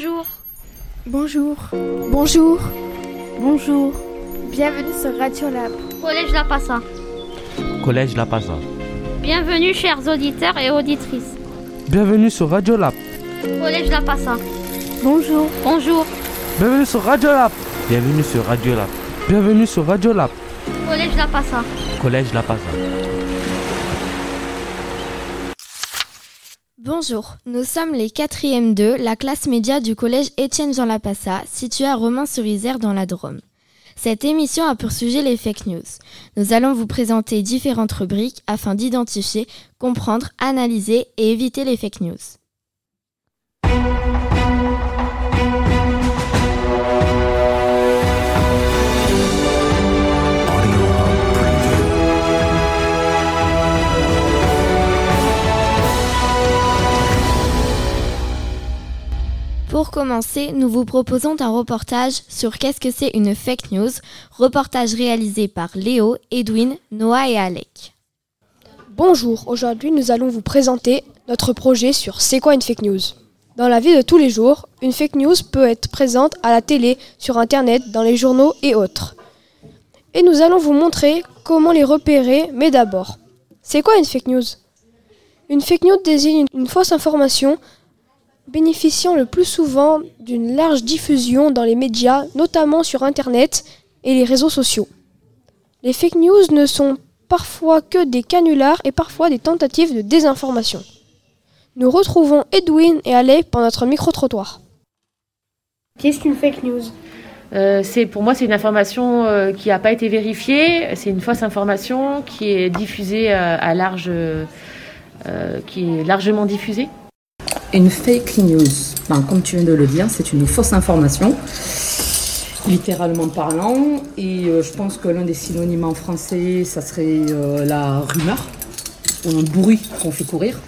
Bonjour. Bonjour. Bonjour. Bonjour. Bienvenue sur Radio Lab. Collège La Passa. Collège La Passa. Bienvenue chers auditeurs et auditrices. Bienvenue sur Radio Lab. Collège La Passa. Bonjour. Bonjour. Bienvenue sur Radio Lab. Bienvenue sur Radio Lab. Bienvenue sur Radio Lab. Collège La Passa. Collège La Passa. Bonjour, nous sommes les 4e 2, la classe média du collège Étienne Jean Lapassa, situé à Romain-sur-Isère dans la Drôme. Cette émission a pour sujet les fake news. Nous allons vous présenter différentes rubriques afin d'identifier, comprendre, analyser et éviter les fake news. Pour commencer, nous vous proposons un reportage sur qu'est-ce que c'est une fake news, reportage réalisé par Léo, Edwin, Noah et Alec. Bonjour, aujourd'hui nous allons vous présenter notre projet sur C'est quoi une fake news? Dans la vie de tous les jours, une fake news peut être présente à la télé, sur internet, dans les journaux et autres. Et nous allons vous montrer comment les repérer, mais d'abord, c'est quoi une fake news? Une fake news désigne une fausse information bénéficiant le plus souvent d'une large diffusion dans les médias, notamment sur Internet et les réseaux sociaux. Les fake news ne sont parfois que des canulars et parfois des tentatives de désinformation. Nous retrouvons Edwin et Alec pour notre micro-trottoir. Qu'est-ce qu'une fake news? Euh, c'est pour moi c'est une information euh, qui n'a pas été vérifiée, c'est une fausse information qui est diffusée euh, à large, euh, qui est largement diffusée. Une fake news, ben, comme tu viens de le dire, c'est une fausse information, littéralement parlant. Et euh, je pense que l'un des synonymes en français, ça serait euh, la rumeur, ou un bruit qu'on fait courir.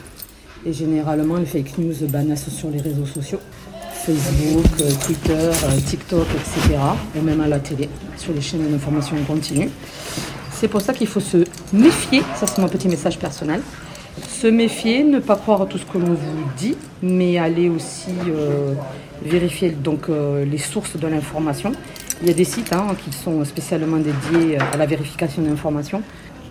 Et généralement, les fake news ben, sur les réseaux sociaux, Facebook, euh, Twitter, TikTok, etc. Ou même à la télé, sur les chaînes d'information en continu. C'est pour ça qu'il faut se méfier, ça c'est mon petit message personnel, se méfier, ne pas croire à tout ce que l'on vous dit, mais aller aussi euh, vérifier donc, euh, les sources de l'information. Il y a des sites hein, qui sont spécialement dédiés à la vérification d'informations.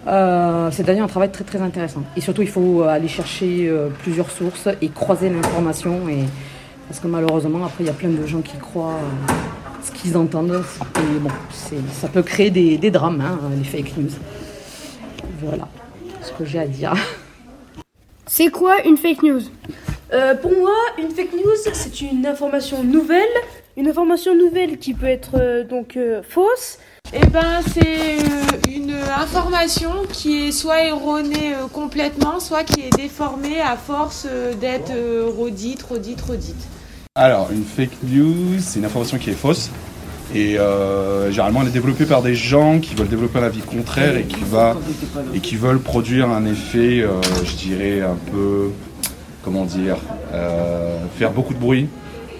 Euh, c'est d'ailleurs un travail très très intéressant. Et surtout, il faut aller chercher euh, plusieurs sources et croiser l'information. Parce que malheureusement, après, il y a plein de gens qui croient ce qu'ils entendent. Et bon, ça peut créer des, des drames, hein, les fake news. Voilà ce que j'ai à dire. C'est quoi une fake news? Euh, pour moi, une fake news, c'est une information nouvelle, une information nouvelle qui peut être euh, donc euh, fausse. Eh ben, c'est euh, une information qui est soit erronée euh, complètement, soit qui est déformée à force euh, d'être euh, redite, redite, redite. Alors, une fake news, c'est une information qui est fausse. Et euh, généralement, elle est développée par des gens qui veulent développer un avis contraire et qui, va, et qui veulent produire un effet, euh, je dirais, un peu, comment dire, euh, faire beaucoup de bruit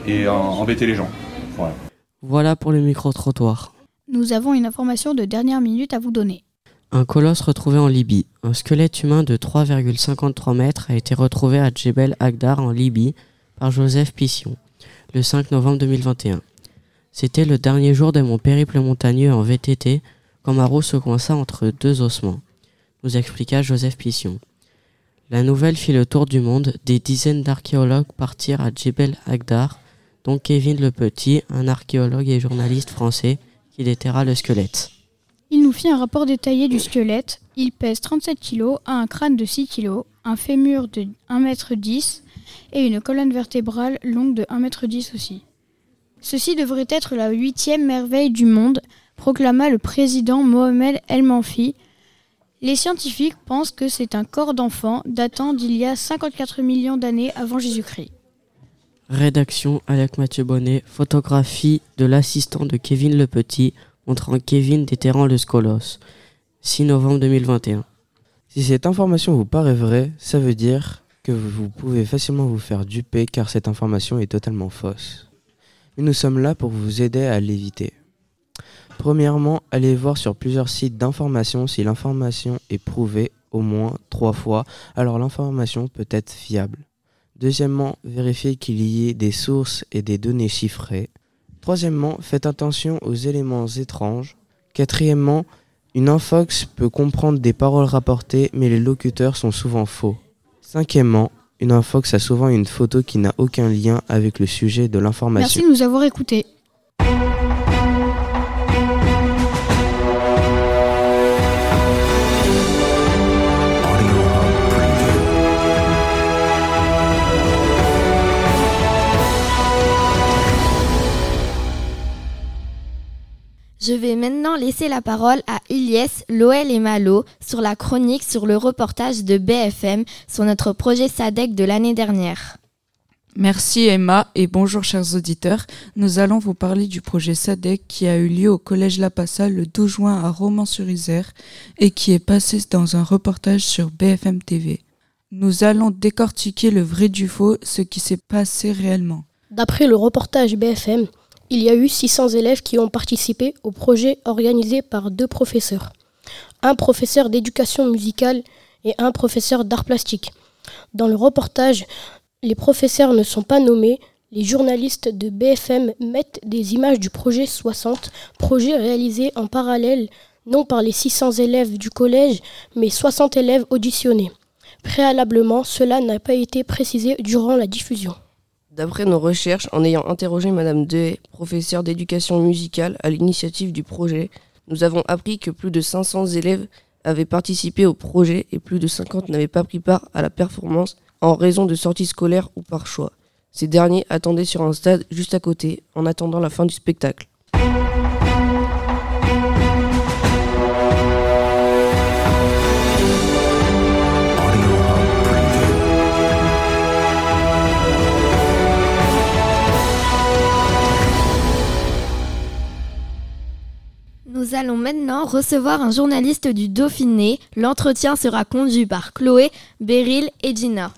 et euh, embêter les gens. Voilà. Voilà pour le micro-trottoir. Nous avons une information de dernière minute à vous donner. Un colosse retrouvé en Libye. Un squelette humain de 3,53 mètres a été retrouvé à Djebel Agdar en Libye par Joseph Pission le 5 novembre 2021. C'était le dernier jour de mon périple montagneux en VTT quand ma roue se coinça entre deux ossements, nous expliqua Joseph Pission. La nouvelle fit le tour du monde, des dizaines d'archéologues partirent à Djebel Agdar, dont Kevin Le Petit, un archéologue et journaliste français, qui déterra le squelette. Il nous fit un rapport détaillé du squelette. Il pèse 37 kg, a un crâne de 6 kg, un fémur de 1m10 et une colonne vertébrale longue de 1m10 aussi. Ceci devrait être la huitième merveille du monde, proclama le président Mohamed El Manfi. Les scientifiques pensent que c'est un corps d'enfant datant d'il y a 54 millions d'années avant Jésus-Christ. Rédaction Alec Mathieu Bonnet, photographie de l'assistant de Kevin Le Petit, montrant Kevin déterrant le scolos. 6 novembre 2021. Si cette information vous paraît vraie, ça veut dire que vous pouvez facilement vous faire duper car cette information est totalement fausse. Nous sommes là pour vous aider à l'éviter. Premièrement, allez voir sur plusieurs sites d'information si l'information est prouvée au moins trois fois, alors l'information peut être fiable. Deuxièmement, vérifiez qu'il y ait des sources et des données chiffrées. Troisièmement, faites attention aux éléments étranges. Quatrièmement, une infox peut comprendre des paroles rapportées, mais les locuteurs sont souvent faux. Cinquièmement, une infox a souvent une photo qui n'a aucun lien avec le sujet de l'information. Merci de nous avoir écoutés. Je vais maintenant laisser la parole à Ilyes, Loël et Malo sur la chronique sur le reportage de BFM sur notre projet SADEC de l'année dernière. Merci Emma et bonjour chers auditeurs. Nous allons vous parler du projet SADEC qui a eu lieu au Collège La Passa le 12 juin à Romans-sur-Isère et qui est passé dans un reportage sur BFM TV. Nous allons décortiquer le vrai du faux, ce qui s'est passé réellement. D'après le reportage BFM, il y a eu 600 élèves qui ont participé au projet organisé par deux professeurs. Un professeur d'éducation musicale et un professeur d'art plastique. Dans le reportage, les professeurs ne sont pas nommés. Les journalistes de BFM mettent des images du projet 60, projet réalisé en parallèle non par les 600 élèves du collège, mais 60 élèves auditionnés. Préalablement, cela n'a pas été précisé durant la diffusion. D'après nos recherches, en ayant interrogé Madame Dehaye, professeure d'éducation musicale à l'initiative du projet, nous avons appris que plus de 500 élèves avaient participé au projet et plus de 50 n'avaient pas pris part à la performance en raison de sorties scolaires ou par choix. Ces derniers attendaient sur un stade juste à côté, en attendant la fin du spectacle. Allons maintenant recevoir un journaliste du Dauphiné. L'entretien sera conduit par Chloé, Beryl et Gina.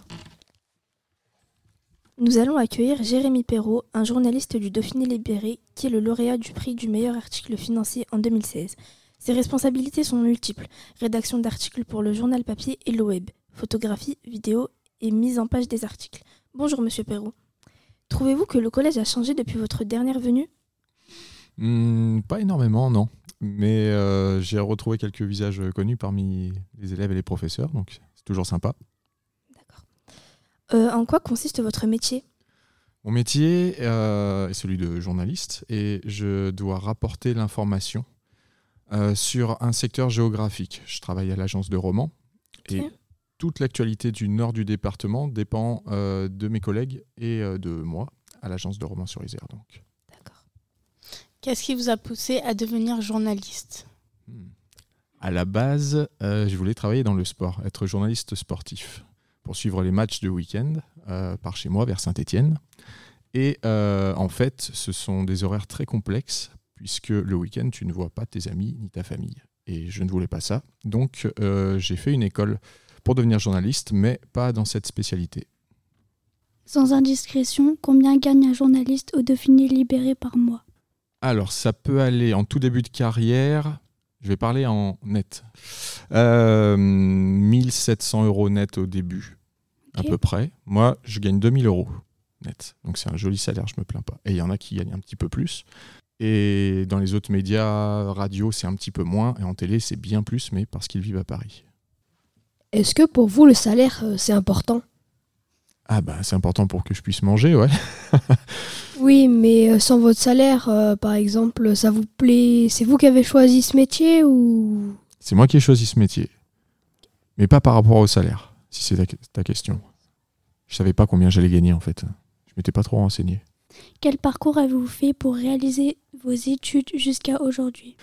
Nous allons accueillir Jérémy Perrault, un journaliste du Dauphiné Libéré, qui est le lauréat du prix du meilleur article financier en 2016. Ses responsabilités sont multiples rédaction d'articles pour le journal papier et le web, photographie, vidéo et mise en page des articles. Bonjour, monsieur Perrault. Trouvez-vous que le collège a changé depuis votre dernière venue? Hmm, pas énormément, non. Mais euh, j'ai retrouvé quelques visages connus parmi les élèves et les professeurs, donc c'est toujours sympa. Euh, En quoi consiste votre métier? Mon métier euh, est celui de journaliste et je dois rapporter l'information euh, sur un secteur géographique. Je travaille à l'agence de romans et toute l'actualité du nord du département dépend euh, de mes collègues et euh, de moi à l'agence de romans sur Isère. Donc. Qu'est-ce qui vous a poussé à devenir journaliste À la base, euh, je voulais travailler dans le sport, être journaliste sportif, pour suivre les matchs de week-end euh, par chez moi vers Saint-Étienne. Et euh, en fait, ce sont des horaires très complexes, puisque le week-end, tu ne vois pas tes amis ni ta famille. Et je ne voulais pas ça. Donc, euh, j'ai fait une école pour devenir journaliste, mais pas dans cette spécialité. Sans indiscrétion, combien gagne un journaliste au Dauphiné libéré par mois Alors, ça peut aller en tout début de carrière. Je vais parler en net. Euh, 1700 euros net au début, à peu près. Moi, je gagne 2000 euros net. Donc, c'est un joli salaire, je me plains pas. Et il y en a qui gagnent un petit peu plus. Et dans les autres médias, radio, c'est un petit peu moins. Et en télé, c'est bien plus, mais parce qu'ils vivent à Paris. Est-ce que pour vous, le salaire, euh, c'est important? Ah, bah, c'est important pour que je puisse manger, ouais. Oui, mais euh, sans votre salaire, euh, par exemple, ça vous plaît C'est vous qui avez choisi ce métier ou? C'est moi qui ai choisi ce métier. Mais pas par rapport au salaire, si c'est ta, ta question. Je savais pas combien j'allais gagner en fait. Je m'étais pas trop renseigné. Quel parcours avez-vous fait pour réaliser vos études jusqu'à aujourd'hui?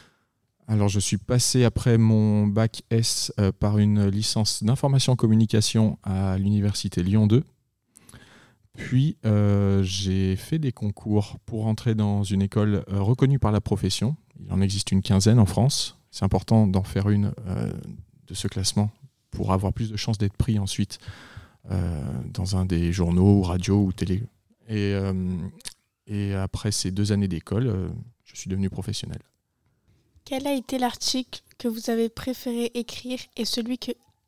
Alors je suis passé après mon bac S euh, par une licence d'information communication à l'université Lyon 2. Puis euh, j'ai fait des concours pour entrer dans une école euh, reconnue par la profession. Il en existe une quinzaine en France. C'est important d'en faire une euh, de ce classement pour avoir plus de chances d'être pris ensuite dans un des journaux, ou radio ou télé. Et, après ces deux années d'école, je suis devenu professionnel. Quel a été l'article que vous avez préféré écrire et celui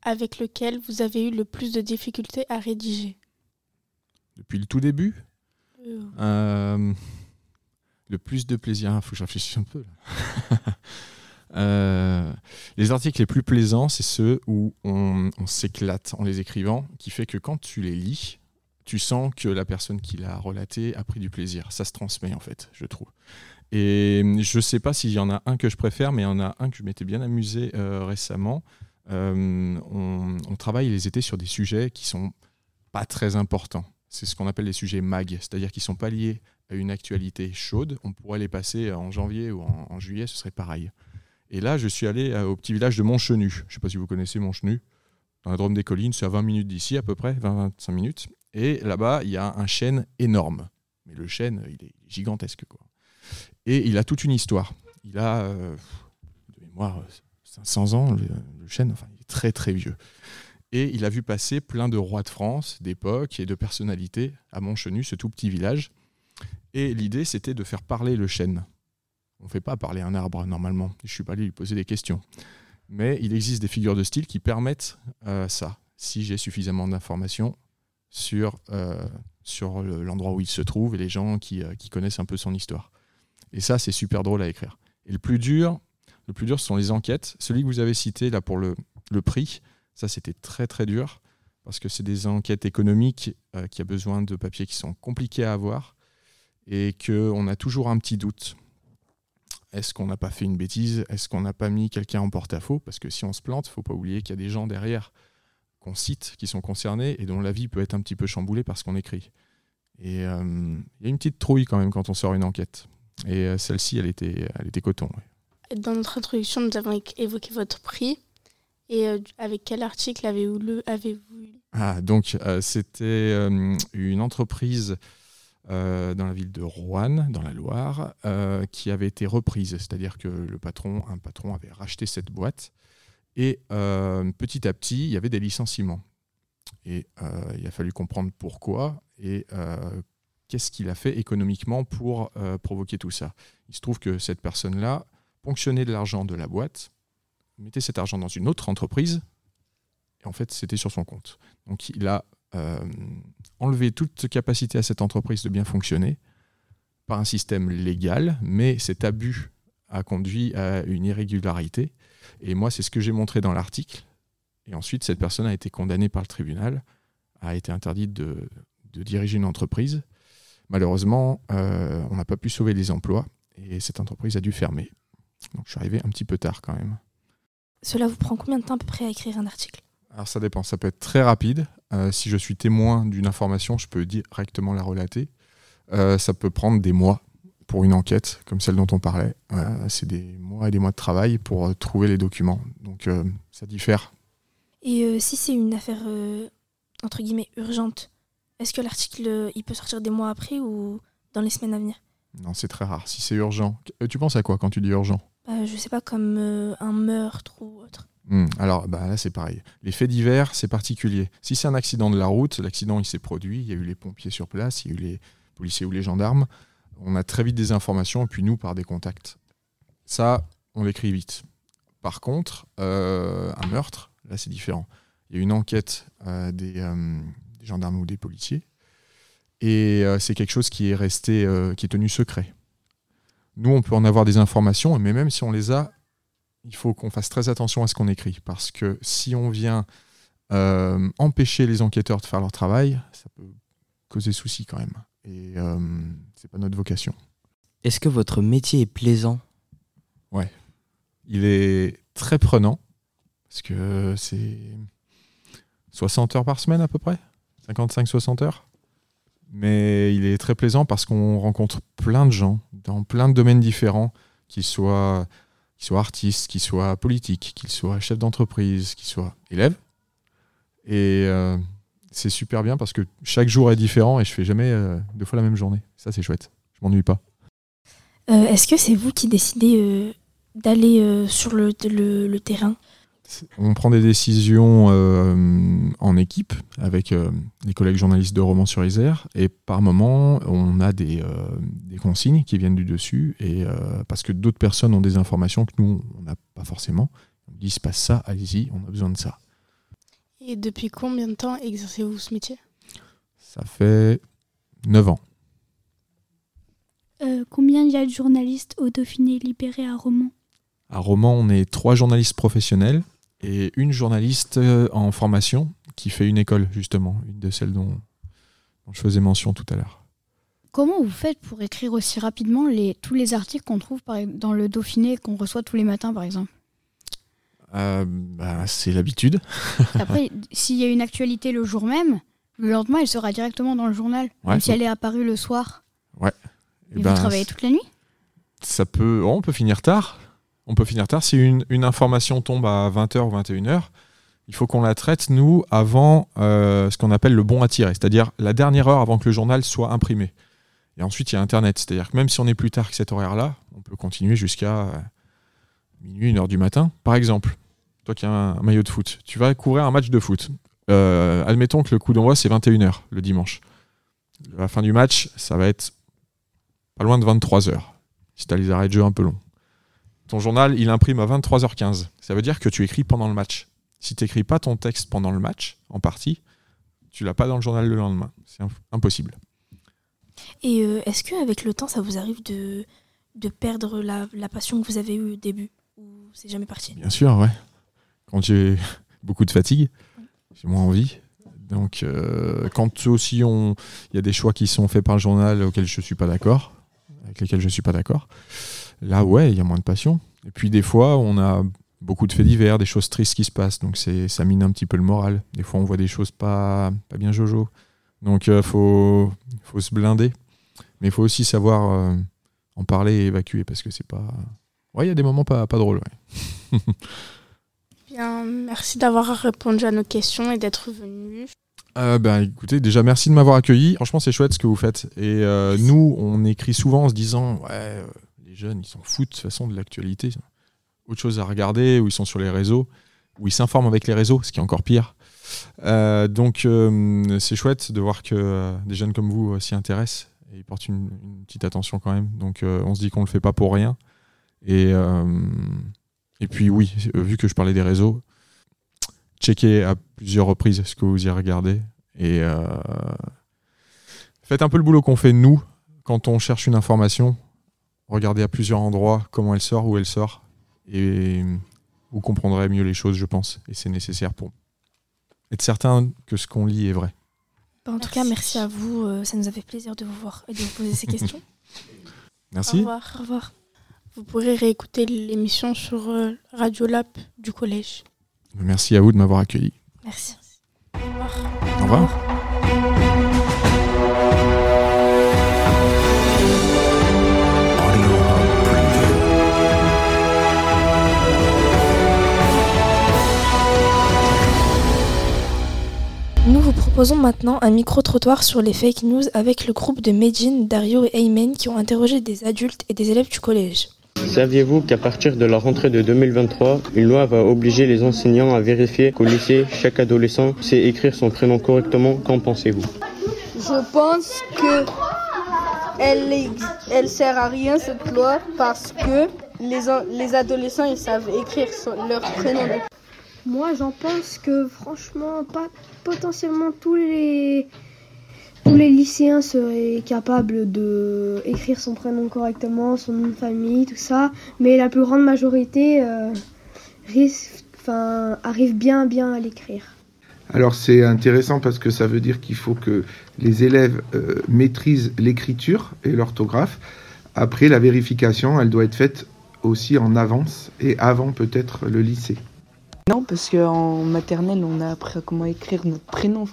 avec lequel vous avez eu le plus de difficultés à rédiger? Depuis le tout début Euh, Euh, Le plus de plaisir. Il faut que je réfléchisse un peu. là. Euh, les articles les plus plaisants, c'est ceux où on, on s'éclate en les écrivant, qui fait que quand tu les lis, tu sens que la personne qui l'a relaté a pris du plaisir. Ça se transmet en fait, je trouve. Et je sais pas s'il y en a un que je préfère, mais il y en a un que je m'étais bien amusé euh, récemment. On, on travaille les étés sur des sujets qui sont pas très importants. C'est ce qu'on appelle les sujets mag, c'est-à-dire qui sont pas liés à une actualité chaude. On pourrait les passer en janvier ou en, juillet, ce serait pareil. Et là, je suis allé euh, au petit village de Montchenu. Je ne sais pas si vous connaissez Montchenu. Dans la Drôme des Collines, c'est à 20 minutes d'ici à peu près, 20-25 minutes. Et là-bas, il y a un chêne énorme. Mais le chêne, il est gigantesque. Et il a toute une histoire. Il a, euh, de mémoire, 500 ans, le, le chêne, enfin, il est très très vieux. Et il a vu passer plein de rois de France, d'époque et de personnalités à Montchenu, ce tout petit village. Et l'idée, c'était de faire parler le chêne. On ne fait pas parler un arbre normalement. Je ne suis pas allé lui poser des questions. Mais il existe des figures de style qui permettent euh, ça, si j'ai suffisamment d'informations sur, euh, l'endroit où il se trouve et les gens qui, euh, qui connaissent un peu son histoire. Et ça, c'est super drôle à écrire. Et le plus dur, le plus dur, ce sont les enquêtes. Celui que vous avez cité là pour le prix, ça c'était très très dur parce que c'est des enquêtes économiques euh, qui a besoin de papiers qui sont compliqués à avoir et qu'on a toujours un petit doute. Est-ce qu'on n'a pas fait une bêtise? Est-ce qu'on n'a pas mis quelqu'un en porte-à-faux? Parce que si on se plante, il faut pas oublier qu'il y a des gens derrière qu'on cite qui sont concernés et dont la vie peut être un petit peu chamboulée par ce qu'on écrit. Et euh, il y a une petite trouille quand même quand on sort une enquête. Et euh, celle-ci, elle était, elle était coton. Dans notre introduction, nous avons évoqué votre prix. Et euh, avec quel article avez-vous lu? Ah, donc euh, c'était euh, une entreprise dans la ville de Roanne, dans la Loire, qui avait été reprise. C'est-à-dire que le patron, un patron avait racheté cette boîte et petit à petit, il y avait des licenciements. Et il a fallu comprendre pourquoi et qu'est-ce qu'il a fait économiquement pour provoquer tout ça. Il se trouve que cette personne-là ponctionnait de l'argent de la boîte, mettait cet argent dans une autre entreprise et en fait, c'était sur son compte. Donc, il a euh, enlevé toute capacité à cette entreprise de bien fonctionner par un système légal, mais cet abus a conduit à une irrégularité. Et moi, c'est ce que j'ai montré dans l'article. Et ensuite, cette personne a été condamnée par le tribunal, a été interdite de, diriger une entreprise. Malheureusement, euh, on n'a pas pu sauver les emplois et cette entreprise a dû fermer. Donc, je suis arrivé un petit peu tard quand même. Cela vous prend combien de temps à peu près à écrire un article Alors ça dépend, ça peut être très rapide. Euh, si je suis témoin d'une information, je peux directement la relater. Euh, ça peut prendre des mois pour une enquête comme celle dont on parlait. Euh, c'est des mois et des mois de travail pour trouver les documents. Donc ça diffère. Et si c'est une affaire entre guillemets urgente, est-ce que l'article il peut sortir des mois après ou dans les semaines à venir? Non, c'est très rare. Si c'est urgent, tu penses à quoi quand tu dis urgent? Bah, Je sais pas, comme euh, un meurtre ou autre. Hmm, Alors bah, là c'est pareil. Les faits divers, c'est particulier. Si c'est un accident de la route, l'accident il s'est produit, il y a eu les pompiers sur place, il y a eu les policiers ou les gendarmes. On a très vite des informations et puis nous par des contacts. Ça, on l'écrit vite. Par contre, euh, un meurtre, là c'est différent. Il y a une enquête euh, des, euh, des gendarmes ou des policiers et euh, c'est quelque chose qui est resté, euh, qui est tenu secret. Nous, on peut en avoir des informations, mais même si on les a, il faut qu'on fasse très attention à ce qu'on écrit, parce que si on vient euh, empêcher les enquêteurs de faire leur travail, ça peut causer souci quand même. Et euh, c'est pas notre vocation. Est-ce que votre métier est plaisant? Ouais. Il est très prenant, parce que c'est 60 heures par semaine à peu près, 55-60 heures? Mais il est très plaisant parce qu'on rencontre plein de gens dans plein de domaines différents, qu'ils soient, qu'ils soient artistes, qu'ils soient politiques, qu'ils soient chefs d'entreprise, qu'ils soient élèves. Et euh, c'est super bien parce que chaque jour est différent et je fais jamais euh, deux fois la même journée. Ça, c'est chouette. Je m'ennuie pas. Euh, est-ce que c'est vous qui décidez d'aller sur le terrain? On prend des décisions euh, en équipe avec euh, les collègues journalistes de Romans sur Isère et par moment on a des, euh, des consignes qui viennent du dessus et euh, parce que d'autres personnes ont des informations que nous on n'a pas forcément. On dit il se passe ça, allez-y, on a besoin de ça. Et depuis combien de temps exercez-vous ce métier? Ça fait 9 ans. Euh, combien il y a de journalistes au Dauphiné libéré à Romans? À Romans, on est trois journalistes professionnels et une journaliste euh, en formation qui fait une école, justement, une de celles dont, dont je faisais mention tout à l'heure. Comment vous faites pour écrire aussi rapidement les, tous les articles qu'on trouve par- dans le Dauphiné et qu'on reçoit tous les matins, par exemple? Euh, bah, c'est l'habitude. Après, s'il y a une actualité le jour même, le lendemain, elle sera directement dans le journal, Ouais, même si elle est apparue le soir. Ouais. Eh Et ben, vous travaillez toute la nuit? ça peut, oh, on peut finir tard. On peut finir tard. Si une, information tombe à 20h ou 21h, il faut qu'on la traite, nous, avant euh, ce qu'on appelle le bon à tirer, c'est-à-dire la dernière heure avant que le journal soit imprimé. Et ensuite, il y a Internet, c'est-à-dire que même si on est plus tard que cet horaire-là, on peut continuer jusqu'à euh, minuit, une heure du matin. Par exemple, toi qui as un, maillot de foot, tu vas couvrir un match de foot. Euh, admettons que le coup d'envoi, c'est 21h le dimanche. La fin du match, ça va être pas loin de 23h, si tu as les arrêts de jeu un peu longs. Ton journal, il imprime à 23h15. Ça veut dire que tu écris pendant le match. Si tu n'écris pas ton texte pendant le match, en partie, tu l'as pas dans le journal le lendemain. C'est imp- impossible. Et euh, est-ce qu'avec le temps, ça vous arrive de, de perdre la, la passion que vous avez eue au début? Ou c'est jamais parti? Bien sûr, ouais. Quand j'ai beaucoup de fatigue, j'ai moins envie. Donc, euh, quand aussi on- il y a des choix qui sont faits par le journal auxquels je suis pas d'accord, avec lesquels je suis pas d'accord, là, ouais, il y a moins de passion. Et puis, des fois, on a beaucoup de faits divers, des choses tristes qui se passent, donc ça mine un petit peu le moral. Des fois, on voit des choses pas, pas bien jojo. Donc, il faut, faut se blinder. Mais il faut aussi savoir euh, en parler et évacuer, parce que c'est pas. Ouais, il y a des moments pas, pas drôles. Bien, merci d'avoir répondu à nos questions et d'être venu. Euh, ben, écoutez, déjà merci de m'avoir accueilli. Franchement, c'est chouette ce que vous faites. Et euh, nous, on écrit souvent en se disant Ouais, euh, les jeunes, ils s'en foutent de toute façon de l'actualité. Autre chose à regarder, où ils sont sur les réseaux, où ils s'informent avec les réseaux, ce qui est encore pire. Donc, c'est chouette de voir que des jeunes comme vous s'y intéressent et ils portent une, une petite attention quand même. Donc, on se dit qu'on le fait pas pour rien. Et, puis, oui, vu que je parlais des réseaux, checkez à plusieurs reprises ce que vous y regardez et euh, faites un peu le boulot qu'on fait nous quand on cherche une information. Regardez à plusieurs endroits comment elle sort, où elle sort et vous comprendrez mieux les choses, je pense. Et c'est nécessaire pour être certain que ce qu'on lit est vrai. Bah, En tout cas, merci à vous. euh, ça nous a fait plaisir de vous voir et de vous poser ces questions. Merci. Au revoir. Au revoir. Vous pourrez réécouter l'émission sur euh, Radio Lab du collège. Merci à vous de m'avoir accueilli. Merci. Au revoir. Au revoir. Nous vous proposons maintenant un micro-trottoir sur les fake news avec le groupe de Medjin, Dario et Aymen qui ont interrogé des adultes et des élèves du collège. Saviez-vous qu'à partir de la rentrée de 2023, une loi va obliger les enseignants à vérifier qu'au lycée, chaque adolescent sait écrire son prénom correctement? Qu'en pensez-vous? Je pense que elle, elle sert à rien cette loi parce que les, en- les adolescents ils savent écrire son- leur prénom. Moi, j'en pense que franchement, pas potentiellement tous les tous les lycéens seraient capables de écrire son prénom correctement, son nom de famille, tout ça, mais la plus grande majorité euh, risque, enfin, arrive bien bien à l'écrire. Alors c'est intéressant parce que ça veut dire qu'il faut que les élèves euh, maîtrisent l'écriture et l'orthographe. Après, la vérification, elle doit être faite aussi en avance et avant peut-être le lycée. Non, parce qu'en maternelle, on a appris à comment écrire notre prénom.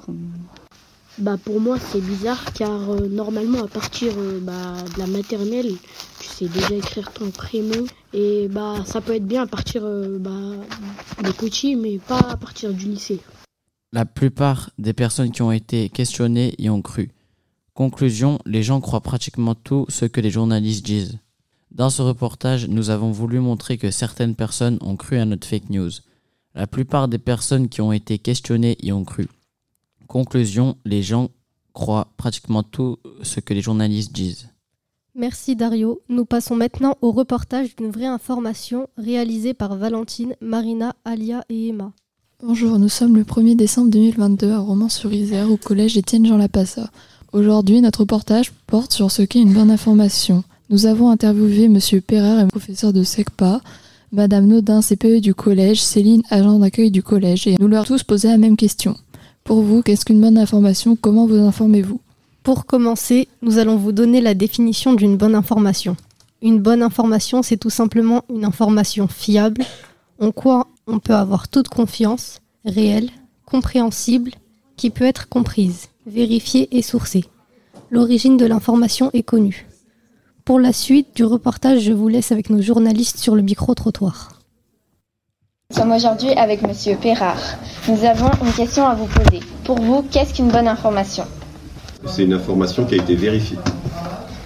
Bah pour moi c'est bizarre car euh, normalement à partir euh, bah, de la maternelle tu sais déjà écrire ton prénom et bah ça peut être bien à partir euh, bah, des mais pas à partir du lycée. La plupart des personnes qui ont été questionnées y ont cru. Conclusion, les gens croient pratiquement tout ce que les journalistes disent. Dans ce reportage, nous avons voulu montrer que certaines personnes ont cru à notre fake news. La plupart des personnes qui ont été questionnées y ont cru. Conclusion, les gens croient pratiquement tout ce que les journalistes disent. Merci Dario. Nous passons maintenant au reportage d'une vraie information réalisée par Valentine, Marina, Alia et Emma. Bonjour, nous sommes le 1er décembre 2022 à Romans-sur-Isère au collège Étienne Jean Lapassa. Aujourd'hui, notre reportage porte sur ce qu'est une bonne information. Nous avons interviewé Monsieur Perrard, professeur de SECPA, Madame Naudin, CPE du collège, Céline, agent d'accueil du collège, et nous leur tous posé la même question. Pour vous, qu'est-ce qu'une bonne information Comment vous informez-vous? Pour commencer, nous allons vous donner la définition d'une bonne information. Une bonne information, c'est tout simplement une information fiable, en quoi on peut avoir toute confiance, réelle, compréhensible, qui peut être comprise, vérifiée et sourcée. L'origine de l'information est connue. Pour la suite du reportage, je vous laisse avec nos journalistes sur le micro-trottoir. Nous sommes aujourd'hui avec Monsieur Perrard. Nous avons une question à vous poser. Pour vous, qu'est-ce qu'une bonne information? C'est une information qui a été vérifiée.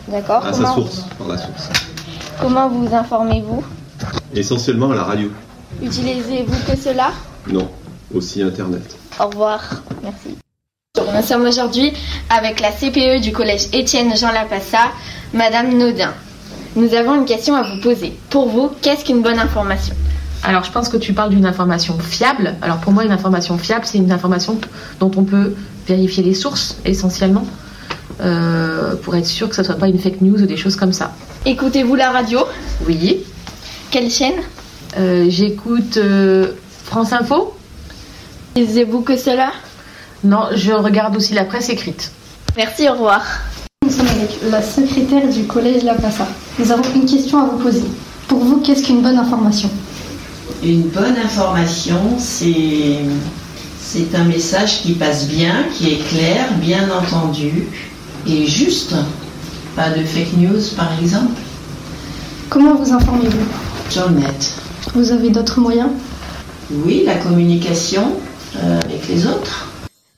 D'accord. À sa source, par la source. Comment vous informez-vous? Essentiellement à la radio. Utilisez-vous que cela? Non, aussi Internet. Au revoir. Merci. Nous sommes aujourd'hui avec la CPE du collège Étienne Jean Lapassa, Madame Naudin. Nous avons une question à vous poser. Pour vous, qu'est-ce qu'une bonne information? Alors, je pense que tu parles d'une information fiable. Alors, pour moi, une information fiable, c'est une information dont on peut vérifier les sources essentiellement euh, pour être sûr que ce ne soit pas une fake news ou des choses comme ça. Écoutez-vous la radio? Oui. Quelle chaîne? Euh, J'écoute euh, France Info. Lisez-vous que cela? Non, je regarde aussi la presse écrite. Merci, au revoir. Nous sommes avec la secrétaire du collège La Passa. Nous avons une question à vous poser. Pour vous, qu'est-ce qu'une bonne information? Une bonne information, c'est c'est un message qui passe bien, qui est clair, bien entendu et juste. Pas de fake news, par exemple. Comment vous informez-vous? Sur le net. Vous avez d'autres moyens? Oui, la communication euh, avec les autres.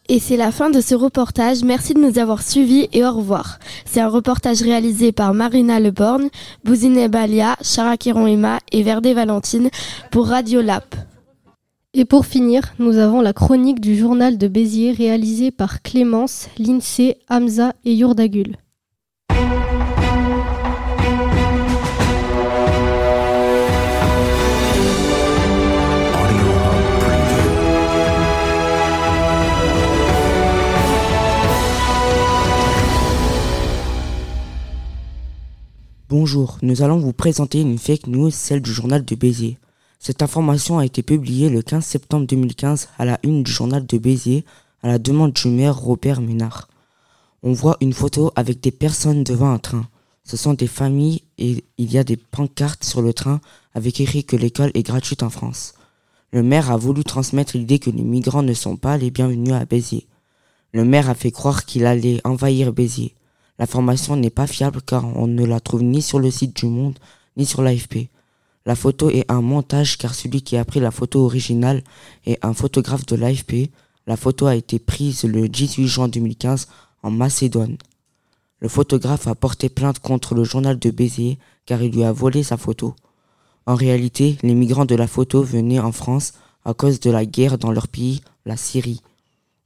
Et c'est la fin de ce reportage. Merci de nous avoir suivis et au revoir. C'est un reportage réalisé par Marina Leborn, Bouzine Balia, Chara Emma et Verdé Valentine pour Radio Lap. Et pour finir, nous avons la chronique du journal de Béziers réalisée par Clémence, Lindsay, Hamza et Yurdagul. Bonjour, nous allons vous présenter une fake news, celle du journal de Béziers. Cette information a été publiée le 15 septembre 2015 à la une du journal de Béziers à la demande du maire Robert Ménard. On voit une photo avec des personnes devant un train. Ce sont des familles et il y a des pancartes sur le train avec écrit que l'école est gratuite en France. Le maire a voulu transmettre l'idée que les migrants ne sont pas les bienvenus à Béziers. Le maire a fait croire qu'il allait envahir Béziers. L'information n'est pas fiable car on ne la trouve ni sur le site du Monde ni sur l'AFP. La photo est un montage car celui qui a pris la photo originale est un photographe de l'AFP. La photo a été prise le 18 juin 2015 en Macédoine. Le photographe a porté plainte contre le journal de Béziers car il lui a volé sa photo. En réalité, les migrants de la photo venaient en France à cause de la guerre dans leur pays, la Syrie.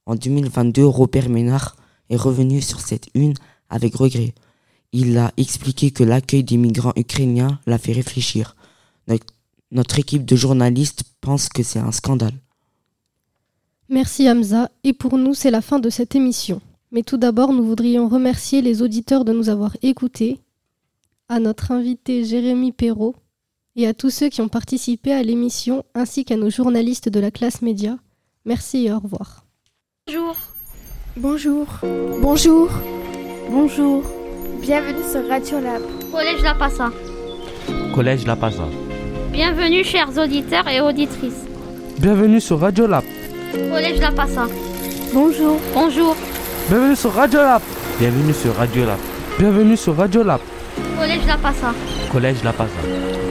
En 2022, Robert Ménard est revenu sur cette une avec regret. Il a expliqué que l'accueil des migrants ukrainiens l'a fait réfléchir. Notre, notre équipe de journalistes pense que c'est un scandale. Merci Hamza, et pour nous c'est la fin de cette émission. Mais tout d'abord nous voudrions remercier les auditeurs de nous avoir écoutés, à notre invité Jérémy Perrault, et à tous ceux qui ont participé à l'émission, ainsi qu'à nos journalistes de la classe média. Merci et au revoir. Bonjour. Bonjour. Bonjour. Bonjour. Bienvenue sur Radio Lab. Collège La Passa. Collège La Passa. Bienvenue chers auditeurs et auditrices. Bienvenue sur Radio Lab. Collège La Passa. Bonjour. Bonjour. Bienvenue sur Radio Lab. Bienvenue sur Radio Lab. Bienvenue sur Radio Lab. Collège La Passa. Collège La Passa.